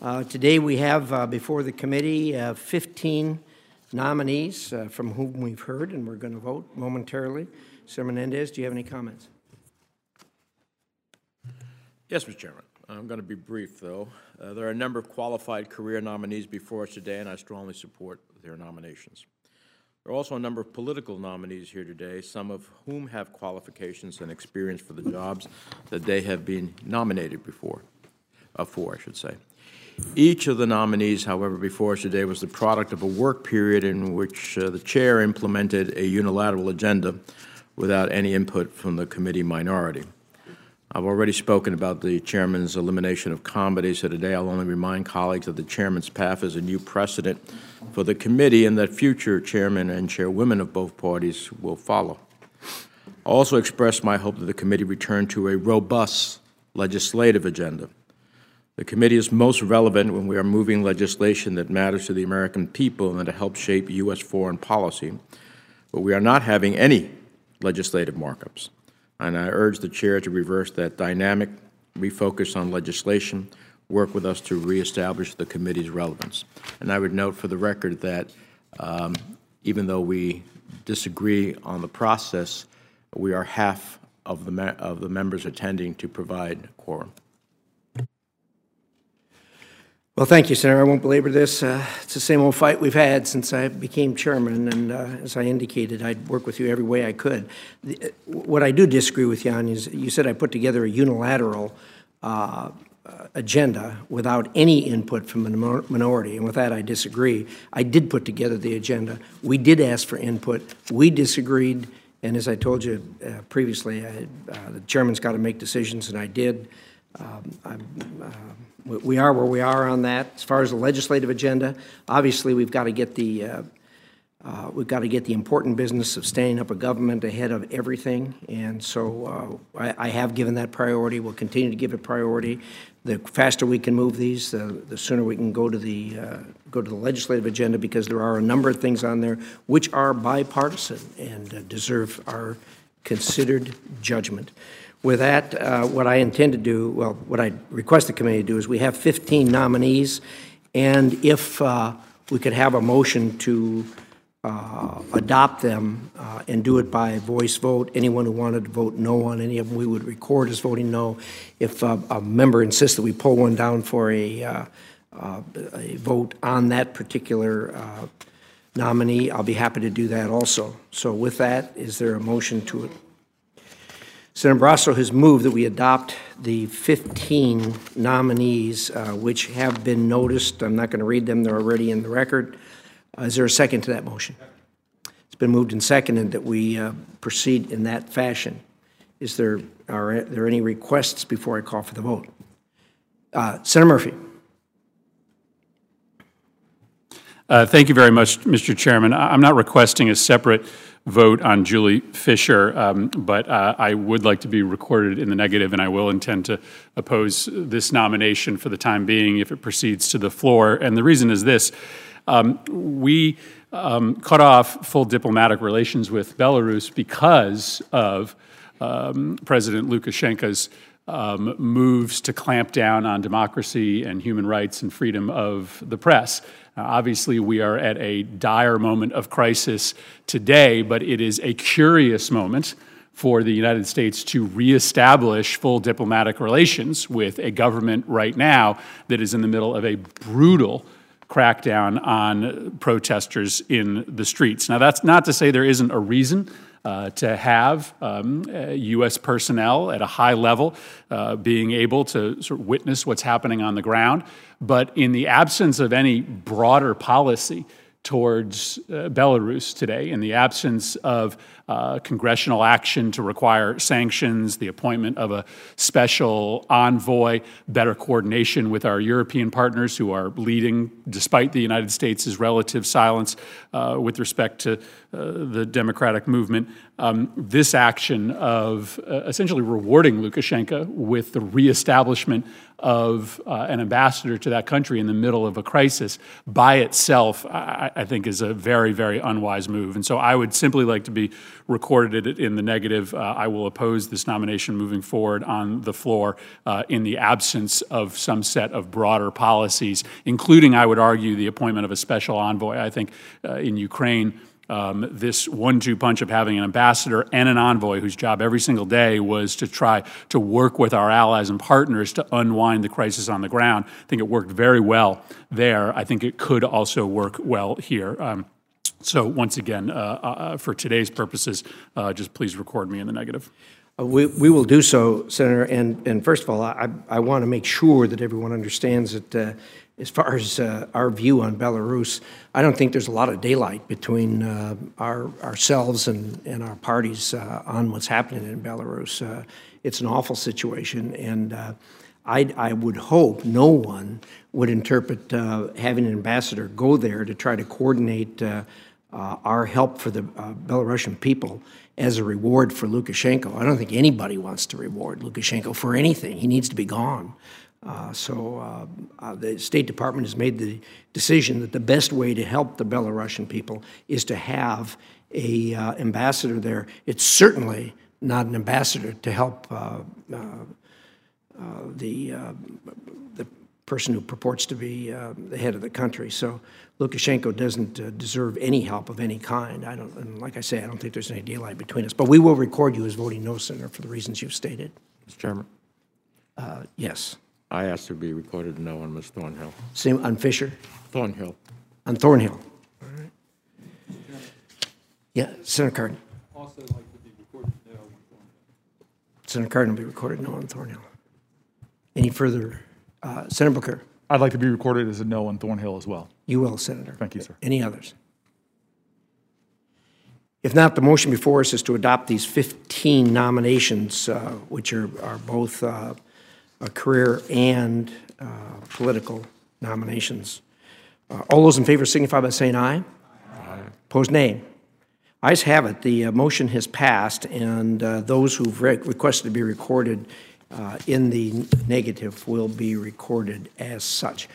Uh, Today, we have uh, before the committee uh, 15 nominees uh, from whom we've heard, and we're going to vote momentarily. Senator Menendez, do you have any comments? Yes, Mr. Chairman. I'm going to be brief, though. Uh, There are a number of qualified career nominees before us today, and I strongly support their nominations. There are also a number of political nominees here today, some of whom have qualifications and experience for the jobs that they have been nominated before, uh, for, I should say. Each of the nominees, however, before us today was the product of a work period in which uh, the chair implemented a unilateral agenda without any input from the committee minority. I've already spoken about the chairman's elimination of comity, so today I'll only remind colleagues that the chairman's path is a new precedent for the committee and that future chairmen and chairwomen of both parties will follow. I also expressed my hope that the committee return to a robust legislative agenda. The committee is most relevant when we are moving legislation that matters to the American people and that helps shape U.S. foreign policy, but we are not having any legislative markups and I urge the chair to reverse that dynamic, refocus on legislation, work with us to reestablish the committee's relevance. And I would note for the record that um, even though we disagree on the process, we are half of the, of the members attending to provide quorum. Well, thank you, Senator. I won't belabor this. Uh, it's the same old fight we've had since I became chairman, and uh, as I indicated, I'd work with you every way I could. The, uh, what I do disagree with you on is you said I put together a unilateral uh, agenda without any input from the minority, and with that I disagree. I did put together the agenda. We did ask for input. We disagreed, and as I told you uh, previously, I, uh, the chairman's got to make decisions, and I did. Um, uh, we are where we are on that. As far as the legislative agenda, obviously we've got to get the uh, uh, we've got to get the important business of staying up a government ahead of everything, and so uh, I, I, have given that priority. We'll continue to give it priority. The faster we can move these, the, the sooner we can go to the uh, go to the legislative agenda because there are a number of things on there which are bipartisan and uh, deserve our considered judgment. With that, uh, what I intend to do, well, what I request the committee to do is we have 15 nominees, and if uh, we could have a motion to uh, adopt them uh, and do it by voice vote, anyone who wanted to vote no on any of them, we would record as voting no. If uh, a member insists that we pull one down for a, uh, a vote on that particular nominee, I'll be happy to do that also. So with that, is there a motion to Senator Barrasso has moved that we adopt the 15 nominees uh, which have been noticed. I'm not going to read them, they're already in the record. Uh, is there a second to that motion? It's been moved and seconded that we uh, proceed in that fashion. Is there, are there any requests before I call for the vote? Uh, Senator Murphy. Uh, thank you very much, Mr. Chairman. I'm not requesting a separate vote on Julie Fisher, um, but uh, I would like to be recorded in the negative, and I will intend to oppose this nomination for the time being if it proceeds to the floor. And the reason is this um, we um, cut off full diplomatic relations with Belarus because of um, President Lukashenko's um, moves to clamp down on democracy and human rights and freedom of the press. Obviously, we are at a dire moment of crisis today, but it is a curious moment for the United States to reestablish full diplomatic relations with a government right now that is in the middle of a brutal crackdown on protesters in the streets. Now, that's not to say there isn't a reason uh, to have um, uh, U.S. personnel at a high level uh, being able to sort of witness what's happening on the ground. But in the absence of any broader policy towards uh, Belarus today, in the absence of uh, congressional action to require sanctions, the appointment of a special envoy, better coordination with our European partners who are leading, despite the United States' relative silence uh, with respect to uh, the democratic movement. Um, this action of uh, essentially rewarding Lukashenko with the reestablishment of uh, an ambassador to that country in the middle of a crisis by itself, I, I think, is a very, very unwise move. And so I would simply like to be recorded in the negative. Uh, I will oppose this nomination moving forward on the floor uh, in the absence of some set of broader policies, including, I would argue, the appointment of a special envoy. I think uh, in Ukraine, um, this one two punch of having an ambassador and an envoy whose job every single day was to try to work with our allies and partners to unwind the crisis on the ground. I think it worked very well there. I think it could also work well here. Um, so, once again, uh, uh, for today's purposes, uh, just please record me in the negative. Uh, We, we will do so, Senator, and, and first of all, I, I want to make sure that everyone understands that uh, as far as uh, our view on Belarus, I don't think there's a lot of daylight between uh, our, ourselves and, and our parties uh, on what's happening in Belarus. Uh, It's an awful situation, and uh, I, I would hope no one would interpret uh, having an ambassador go there to try to coordinate our help for the Belarusian people as a reward for Lukashenko. I don't think anybody wants to reward Lukashenko for anything. He needs to be gone. Uh, so uh, uh, the State Department has made the decision that the best way to help the Belarusian people is to have a uh, ambassador there. It's certainly not an ambassador to help uh, uh, uh, the uh, the person who purports to be uh, the head of the country. So Lukashenko doesn't uh, deserve any help of any kind. I don't, and like I say, I don't think there's any daylight between us. But we will record you as voting no, Senator, for the reasons you've stated. Mr. Chairman, Yes. I ask to be recorded no on Ms. Thornhill. Same on Fisher, Thornhill. on Thornhill. All right. Yeah, Senator Cardin. Also, like to be recorded no Senator Cardin will be recorded no on Thornhill. Any further? Uh, Senator Booker, I'd like to be recorded as a no on Thornhill as well. you will, Senator. Thank you, sir. Any others? If not, the motion before us is to adopt these 15 nominations, uh, which are, are both uh, a career and uh, political nominations. Uh, All those in favor signify by saying aye. Aye. Opposed, nay. Ayes have it. The uh, motion has passed, and uh, those who've re- requested to be recorded uh, in the negative will be recorded as such.